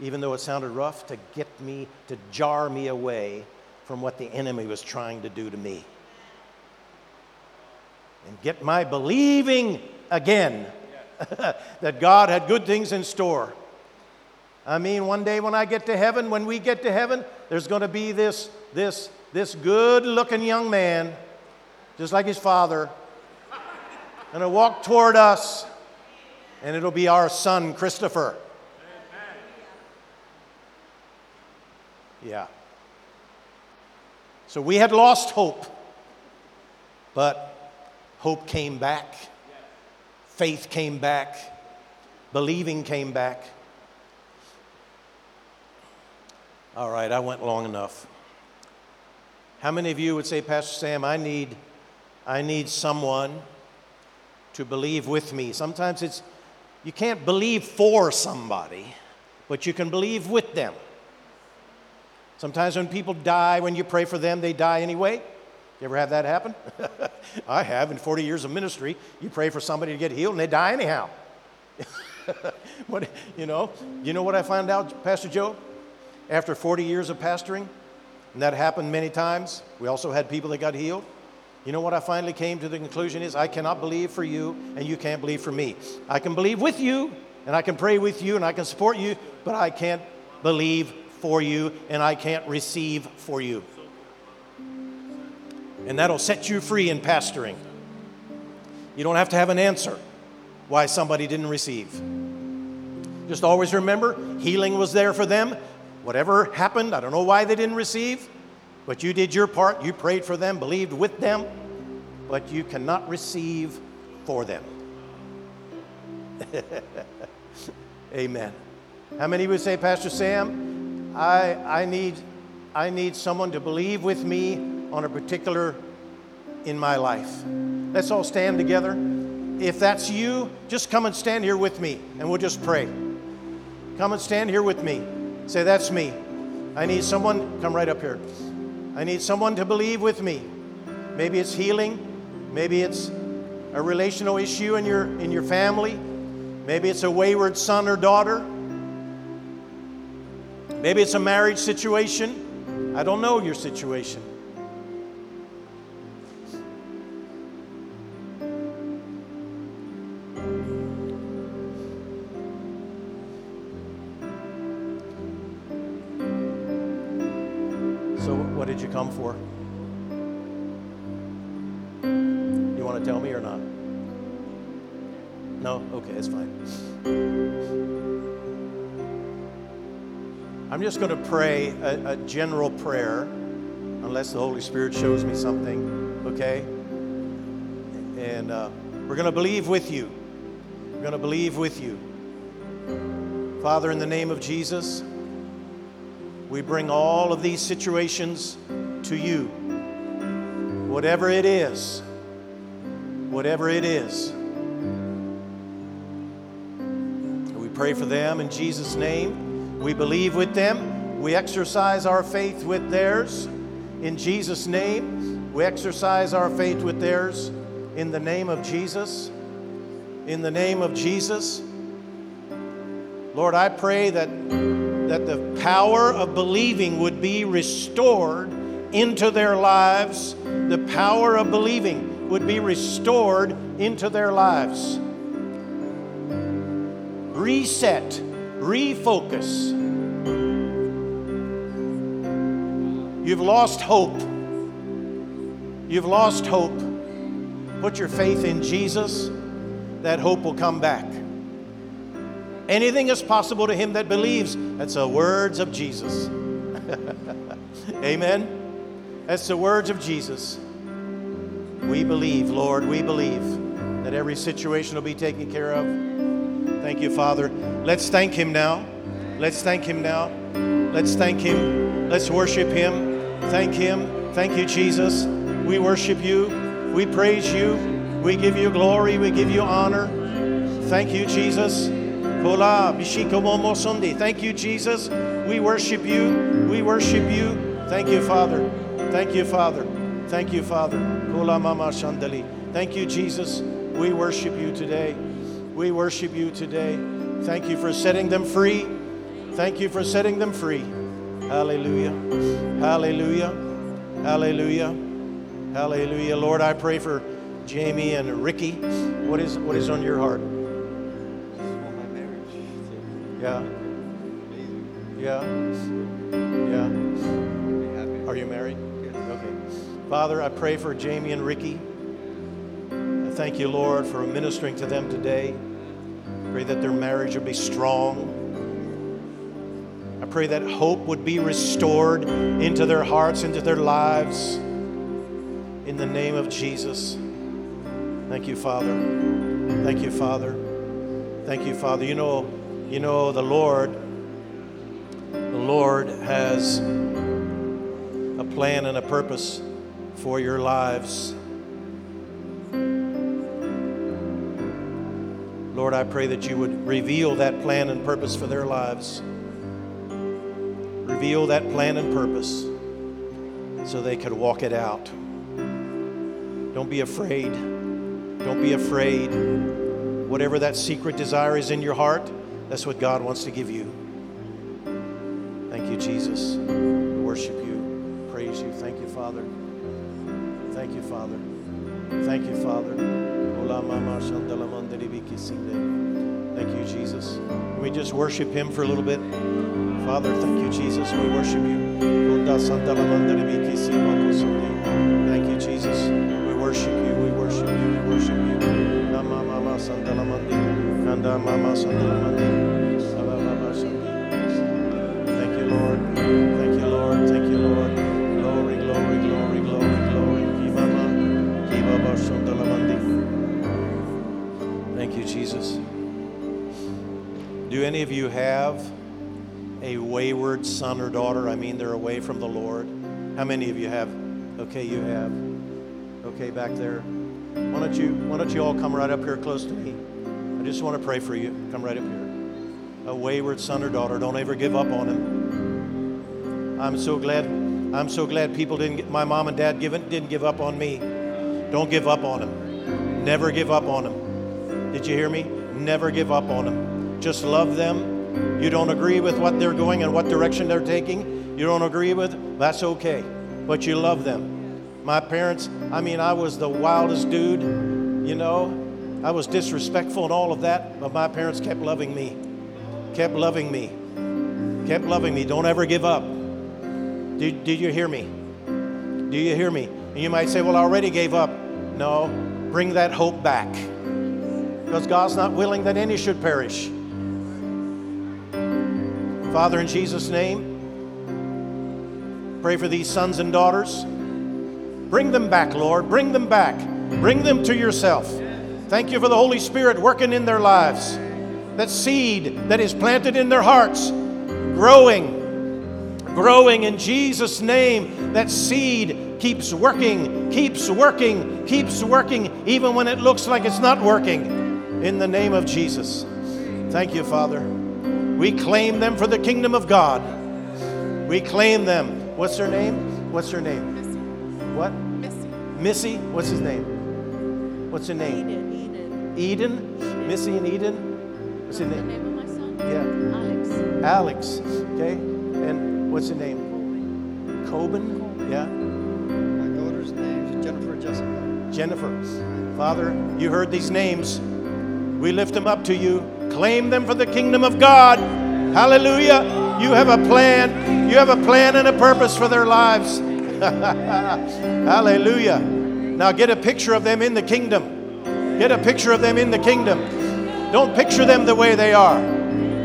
even though it sounded rough, to get me, to jar me away from what the enemy was trying to do to me. And get my believing again *laughs* that God had good things in store. I mean, one day when I get to heaven, when we get to heaven, there's going to be this, this, this good looking young man, just like his father, to walk toward us, and it'll be our son, Christopher. Yeah. So we had lost hope, but hope came back, faith came back, believing came back. All right, I went long enough. How many of you would say, Pastor Sam, I need, I need someone to believe with me? Sometimes it's, you can't believe for somebody, but you can believe with them. Sometimes when people die, when you pray for them, they die anyway. You ever have that happen? *laughs* I have in 40 years of ministry. You pray for somebody to get healed and they die anyhow. *laughs* what, you know, you know what I found out, Pastor Joe? After 40 years of pastoring, and that happened many times. We also had people that got healed. You know what I finally came to the conclusion is I cannot believe for you and you can't believe for me. I can believe with you and I can pray with you and I can support you, but I can't believe for you and I can't receive for you. And that'll set you free in pastoring. You don't have to have an answer why somebody didn't receive. Just always remember healing was there for them. Whatever happened, I don't know why they didn't receive, but you did your part. You prayed for them, believed with them, but you cannot receive for them. *laughs* Amen. How many would say, Pastor Sam, I, I, need, I need someone to believe with me on a particular in my life? Let's all stand together. If that's you, just come and stand here with me and we'll just pray. Come and stand here with me. Say, That's me. I need someone, come right up here. I need someone to believe with me. Maybe it's healing, maybe it's a relational issue in your, in your family, maybe it's a wayward son or daughter, maybe it's a marriage situation. I don't know your situation. No? Okay, it's fine. I'm just going to pray a, a, general prayer, unless the Holy Spirit shows me something, okay? And uh, we're going to believe with you. We're going to believe with you. Father, in the name of Jesus, we bring all of these situations to you. Whatever it is, whatever it is. Pray for them in Jesus' name. We believe with them. We exercise our faith with theirs. In Jesus' name, we exercise our faith with theirs. In the name of Jesus. In the name of Jesus. Lord, I pray that, that the power of believing would be restored into their lives, the power of believing would be restored into their lives. Reset, refocus. You've lost hope. You've lost hope. Put your faith in Jesus, that hope will come back. Anything is possible to him that believes. That's the words of Jesus. *laughs* Amen. That's the words of Jesus. We believe, Lord, we believe that every situation will be taken care of. Thank you, Father. Let's thank Him now. Let's thank Him now. Let's thank Him. Let's worship Him. Thank Him. Thank you, Jesus. We worship you. We praise you. We give you glory. We give you honor. Thank you, Jesus. Thank you, Jesus. We worship you. We worship you. Thank you, Father. Thank you, Father. Thank you, Father. Thank you, Jesus. We worship you today. We worship you today. Thank you for setting them free. Thank you for setting them free. Hallelujah. Hallelujah. Hallelujah. Hallelujah. Lord, I pray for Jamie and Ricky. What is what is on your heart? Yeah. Yeah. Yeah. Are you married? Okay. Father, I pray for Jamie and Ricky. Thank you, Lord, for ministering to them today. Pray that their marriage would be strong. I pray that hope would be restored into their hearts, into their lives. In the name of Jesus. Thank you, Father. Thank you, Father. Thank you, Father. You know, you know the Lord, the Lord has a plan and a purpose for your lives. Lord, I pray that you would reveal that plan and purpose for their lives. Reveal that plan and purpose so they could walk it out. Don't be afraid. Don't be afraid. Whatever that secret desire is in your heart, that's what God wants to give you. Thank you, Jesus. We worship you, praise you. Thank you, Father. Thank you, Father. Thank you, Father. Thank you, Jesus. Can we just worship Him for a little bit? Father, thank you, Jesus. We worship you. Thank you, Jesus. We worship you. We worship you. We worship you. Do any of you have a wayward son or daughter? I mean, they're away from the Lord. How many of you have? Okay, you have. Okay, back there. Why don't you Why don't you all come right up here close to me? I just want to pray for you. Come right up here. A wayward son or daughter, don't ever give up on him. I'm so glad. I'm so glad people didn't get my mom and dad given, didn't give up on me. Don't give up on them. Never give up on them. Did you hear me? Never give up on them. Just love them. You don't agree with what they're going and what direction they're taking. You don't agree with, that's okay. But you love them. My parents, I mean, I was the wildest dude, you know. I was disrespectful and all of that, but my parents kept loving me. Kept loving me. Kept loving me. Don't ever give up. Did, did you hear me? Do you hear me? And you might say, Well, I already gave up. No, bring that hope back. Because God's not willing that any should perish. Father, in Jesus' name, pray for these sons and daughters. Bring them back, Lord. Bring them back. Bring them to yourself. Thank you for the Holy Spirit working in their lives. That seed that is planted in their hearts, growing, growing in Jesus' name. That seed keeps working, keeps working, keeps working, even when it looks like it's not working. In the name of Jesus. Thank you, Father. We claim them for the kingdom of God. We claim them. What's her name? What's her name? What? Missy. Missy? What's his name? What's her name? Eden, Eden. Eden? Missy and Eden? What's his The name? name of my son? Yeah. Alex. Alex. Okay. And what's his name? Coben? Yeah. My daughter's name is Jennifer Jessica. Jennifer. Father, you heard these names. We lift them up to you. Claim them for the kingdom of God. Hallelujah. You have a plan. You have a plan and a purpose for their lives. *laughs* Hallelujah. Now get a picture of them in the kingdom. Get a picture of them in the kingdom. Don't picture them the way they are.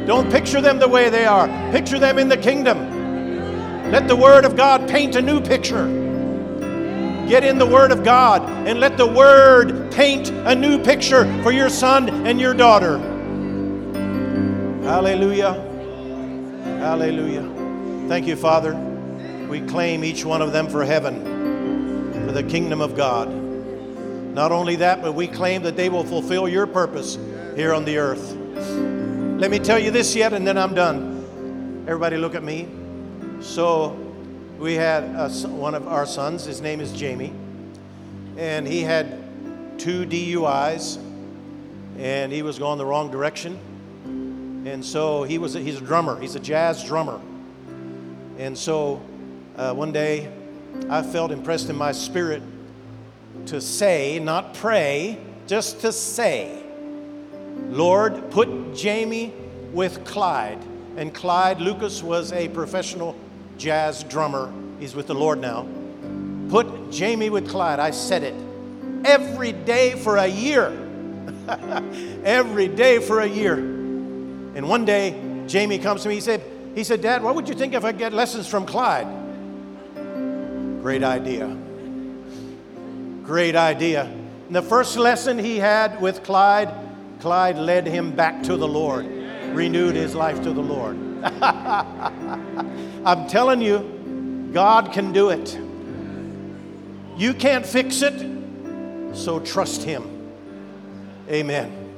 Don't picture them the way they are. Picture them in the kingdom. Let the Word of God paint a new picture. Get in the Word of God and let the Word paint a new picture for your son and your daughter. Hallelujah. Hallelujah. Thank you, Father. We claim each one of them for heaven, for the kingdom of God. Not only that, but we claim that they will fulfill your purpose here on the earth. Let me tell you this yet, and then I'm done. Everybody, look at me. So, we had a one of our sons, his name is Jamie, and he had two DUIs, and he was going the wrong direction. And so he was a, he's a drummer, he's a jazz drummer. And so uh, one day I felt impressed in my spirit to say, not pray, just to say, Lord, put Jamie with Clyde. And Clyde Lucas was a professional jazz drummer. He's with the Lord now. Put Jamie with Clyde. I said it every day for a year. *laughs* every day for a year. And one day, Jamie comes to me. He said, he said, Dad, what would you think if I get lessons from Clyde? Great idea. Great idea. And the first lesson he had with Clyde, Clyde led him back to the Lord, renewed his life to the Lord. *laughs* I'm telling you, God can do it. You can't fix it, so trust Him. Amen.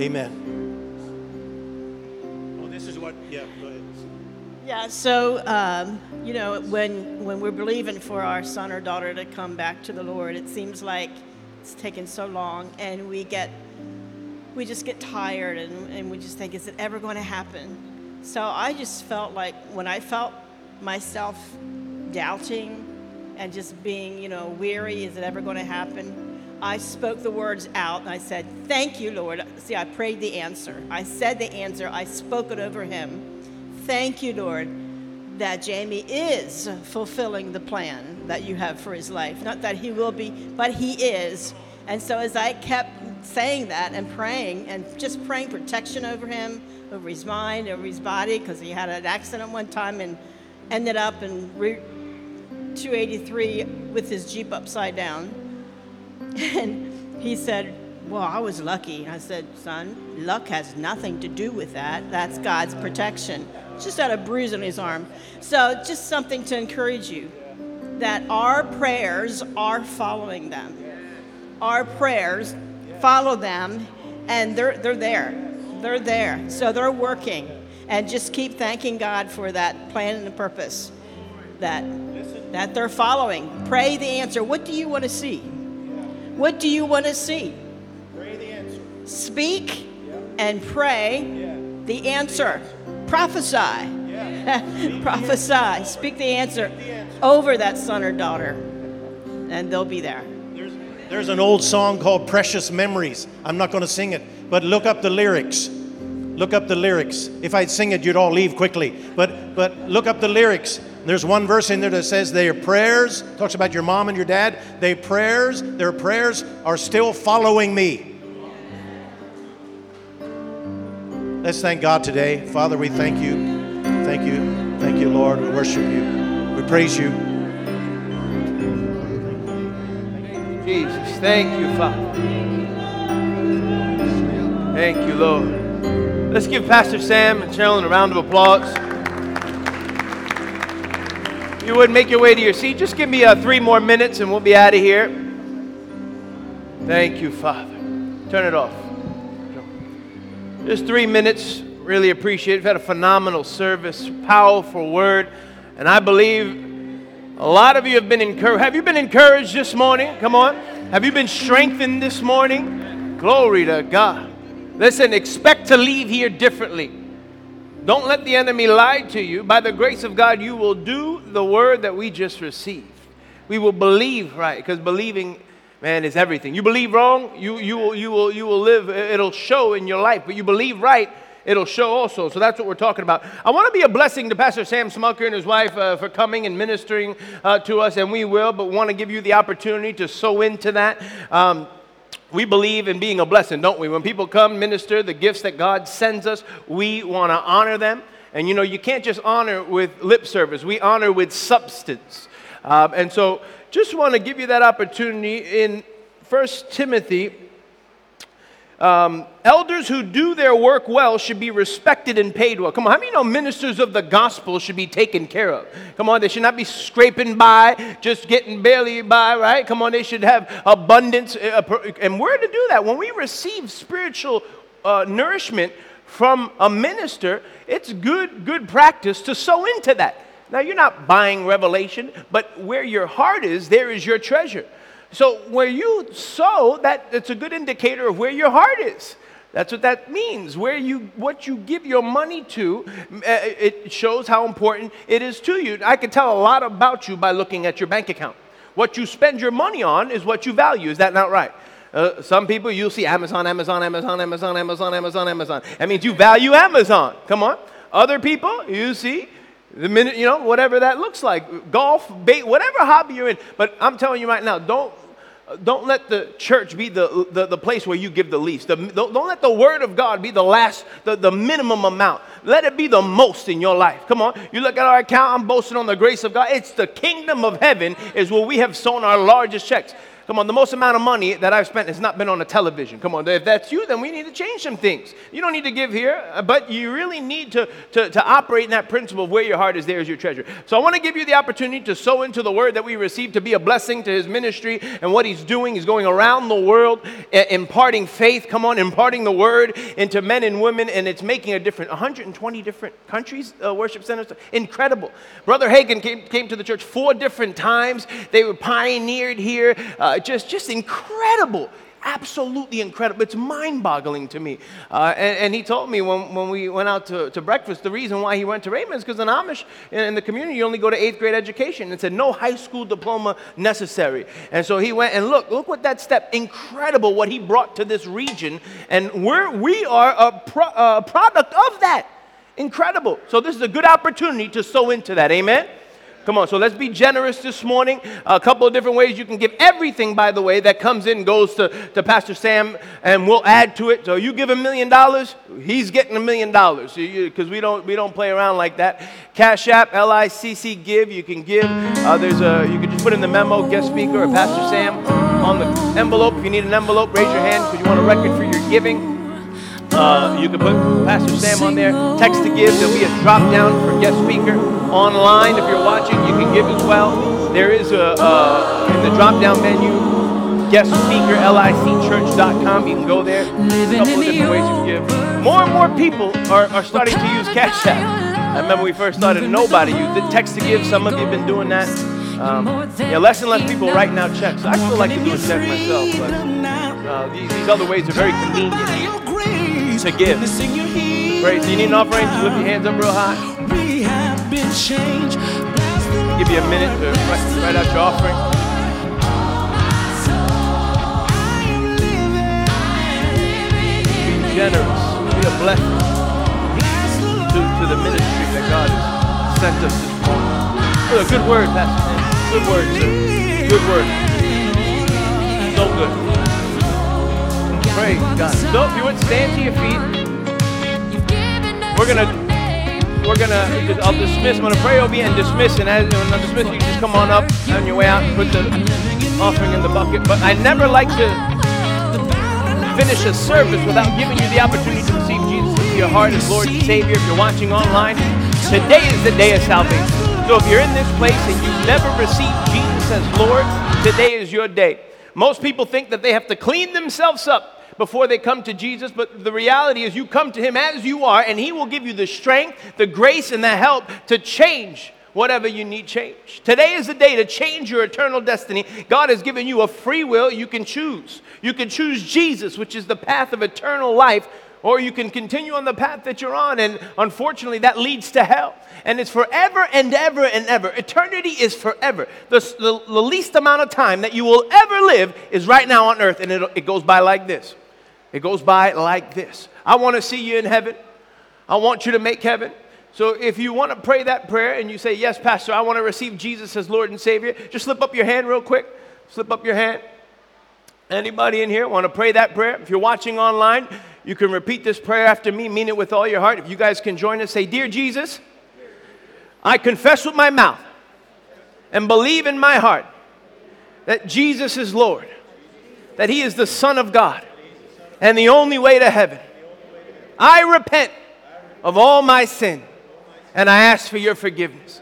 Amen. Yeah, so um, you know, when when we're believing for our son or daughter to come back to the Lord, it seems like it's taken so long, and we get we just get tired, and, and we just think, is it ever going to happen? So I just felt like when I felt myself doubting and just being, you know, weary, is it ever going to happen? I spoke the words out and I said, Thank you, Lord. See, I prayed the answer. I said the answer. I spoke it over him. Thank you, Lord, that Jamie is fulfilling the plan that you have for his life. Not that he will be, but he is. And so as I kept saying that and praying and just praying protection over him, over his mind, over his body, because he had an accident one time and ended up in Route 283 with his Jeep upside down. *laughs* And he said, Well, I was lucky. And I said, Son, luck has nothing to do with that. That's God's protection. Just had a bruise on his arm. So, just something to encourage you that our prayers are following them. Our prayers follow them, and they're, they're there. They're there. So, they're working. And just keep thanking God for that plan and the purpose that, that they're following. Pray the answer. What do you want to see? What do you want to see? Pray the answer. Speak and pray the answer. Prophesy. *laughs* Prophesy. Speak the answer over that son or daughter, and they'll be there. There's, there's an old song called Precious Memories. I'm not going to sing it, but look up the lyrics. Look up the lyrics. If I'd sing it, you'd all leave quickly. But, but look up the lyrics. There's one verse in there that says their prayers, talks about your mom and your dad, their prayers, their prayers are still following me. Let's thank God today. Father, we thank you. Thank you. Thank you, Lord. We worship you. We praise you. Jesus, thank you, Father. Thank you, Lord. Let's give Pastor Sam and Sherlyn a round of applause. If you would make your way to your seat, just give me uh, three more minutes and we'll be out of here. Thank you, Father. Turn it off. Just three minutes. Really appreciate it. We've had a phenomenal service, powerful word, and I believe a lot of you have been encouraged. Have you been encouraged this morning? Come on. Have you been strengthened this morning? Glory to God. Listen, expect to leave here differently. Don't let the enemy lie to you. By the grace of God, you will do the word that we just received. We will believe right, because believing, man, is everything. You believe wrong, you, you, will, you, will, you will live, it'll show in your life. But you believe right, it'll show also. So that's what we're talking about. I want to be a blessing to Pastor Sam Smucker and his wife uh, for coming and ministering uh, to us, and we will, but want to give you the opportunity to sow into that. Um, we believe in being a blessing, don't we? When people come minister the gifts that God sends us, we want to honor them. And you know, you can't just honor with lip service, we honor with substance. Um, and so, just want to give you that opportunity in 1 Timothy um, elders who do their work well should be respected and paid well. Come on, how many know ministers of the gospel should be taken care of? Come on, they should not be scraping by, just getting barely by, right? Come on, they should have abundance. uh, And we're to do that. When we receive spiritual uh, nourishment from a minister, it's good, good practice to sow into that. Now, you're not buying revelation, but where your heart is, there is your treasure. So where you sow, that it's a good indicator of where your heart is. That's what that means. Where you, what you give your money to, uh, it shows how important it is to you. I can tell a lot about you by looking at your bank account. What you spend your money on is what you value. Is that not right? Uh, some people you'll see Amazon, Amazon, Amazon, Amazon, Amazon, Amazon, Amazon. That means you value Amazon. Come on. Other people you see the minute, you know, whatever that looks like, golf, bait, whatever hobby you're in. But I'm telling you right now, don't, don't let the church be the, the, the place where you give the least. The, don't, don't, let the word of God be the last, the, the minimum amount. Let it be the most in your life. Come on. You look at our account, I'm boasting on the grace of God. It's the kingdom of heaven is where we have sown our largest checks. Come on, the most amount of money that I've spent has not been on a television. Come on, if that's you, then we need to change some things. You don't need to give here, uh, but you really need to, to, to operate in that principle of where your heart is, there is your treasure. So I want to give you the opportunity to sow into the word that we received to be a blessing to his ministry and what he's doing. He's going around the world imparting faith, come on, imparting the word into men and women, and it's making a difference. 120 different countries, uh, worship centers. Incredible. Brother Hagin came, came to the church four different times. They were pioneered here. Uh, just, just incredible. absolutely incredible. It's mind boggling to me. Uh, and, and, he told me when, when we went out to, to breakfast, the reason why he went to Rhema is because in Amish, in, in, the community, you only go to eighth grade education. And said, no high school diploma necessary. And so he went and look, look what that step, incredible what he brought to this region. And we're, we are a, pro, a product of that. Incredible. So this is a good opportunity to sow into that. Amen. Come on, so let's be generous this morning. A couple of different ways you can give. Everything, by the way, that comes in goes to, to Pastor Sam, and we'll add to it. So you give a million dollars, he's getting a million dollars because we don't we don't play around like that. Cash App, L I C C Give. You can give. Uh, there's a you can just put in the memo, guest speaker or Pastor Sam on the envelope. If you need an envelope, raise your hand because you want a record for your giving. Uh, you can put Pastor Sam on there. Text to give. There'll be a drop down for guest speaker. Online, if you're watching, you can give as well. There is a uh, in the drop down menu guest speaker licchurch.com. You can go there. There's A couple of different ways you can give. More and more people are, are starting to use Cash App. I remember we first started, nobody used it. Text to give, some of you have been doing that. Um, yeah, less and less people writing out checks. I still like to do a check myself, but uh, these, these other ways are very convenient to give. Praise. You need an offering? Just lift your hands up real high. Give you a minute to write, write out your offering. Be generous. Be a blessing to, to the ministry that God has sent us this morning. Good word, Pastor. Good word, sir. Good word. So good. Praise God. So if you would stand to your feet, we're gonna we're gonna I'll dismiss. I'm gonna pray over you and dismiss. And as when I dismiss, you just come on up on your way out and put the offering in the bucket. But I never like to finish a service without giving you the opportunity to receive Jesus into your heart as Lord and Savior. If you're watching online, today is the day of salvation. So if you're in this place and you've never received Jesus as Lord, today is your day. Most people think that they have to clean themselves up before they come to Jesus, but the reality is you come to Him as you are, and He will give you the strength, the grace, and the help to change whatever you need change. Today is the day to change your eternal destiny. God has given you a free will you can choose. You can choose Jesus, which is the path of eternal life, or you can continue on the path that you're on, and unfortunately, that leads to hell. And it's forever and ever and ever. Eternity is forever. The, the, the least amount of time that you will ever live is right now on earth, and it, it goes by like this. It goes by like this I want to see you in heaven. I want you to make heaven. So if you want to pray that prayer and you say, Yes, Pastor, I want to receive Jesus as Lord and Savior, just slip up your hand real quick. Slip up your hand. Anybody in here want to pray that prayer? If you're watching online, you can repeat this prayer after me, mean it with all your heart. If you guys can join us, say, Dear Jesus, I confess with my mouth and believe in my heart that Jesus is Lord, that He is the Son of God and the only way to heaven. I repent of all my sin and I ask for your forgiveness.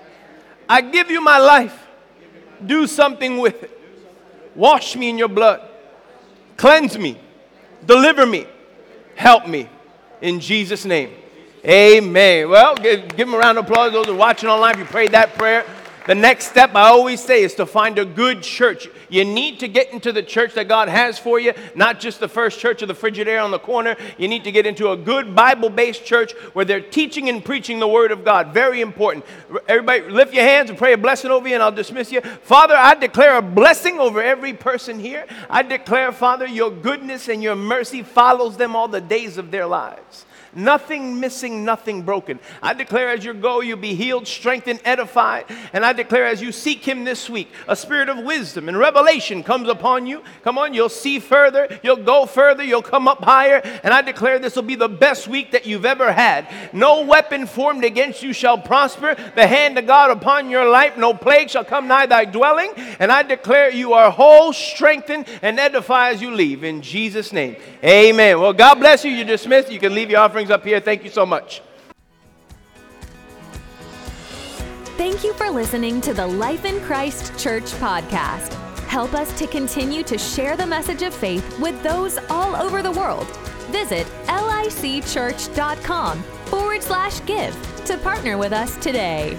I give you my life. Do something with it. Wash me in your blood. Cleanse me. Deliver me. Help me. In Jesus' name. Amen. Well, give, give them a round of applause. Those are watching online. If you prayed that prayer, the next step, I always say, is to find a good church. You need to get into the church that God has for you, not just the first church of the Frigidaire on the corner. You need to get into a good Bible based church where they're teaching and preaching the Word of God. Very important. Everybody, lift your hands and pray a blessing over you, and I'll dismiss you. Father, I declare a blessing over every person here. I declare, Father, your goodness and your mercy follows them all the days of their lives. Nothing missing, nothing broken. I declare as you go, you'll be healed, strengthened, edified. And I declare as you seek Him this week, a spirit of wisdom and revelation comes upon you. Come on, you'll see further, you'll go further, you'll come up higher. And I declare this will be the best week that you've ever had. No weapon formed against you shall prosper. The hand of God upon your life, no plague shall come nigh thy dwelling. And I declare you are whole, strengthened, and edified as you leave. In Jesus' name, amen. Well, God bless you. You're dismissed. You can leave your offering up here. Thank you so much. Thank you for listening to the Life in Christ Church podcast. Help us to continue to share the message of faith with those all over the world. Visit licchurch.com forward slash give to partner with us today.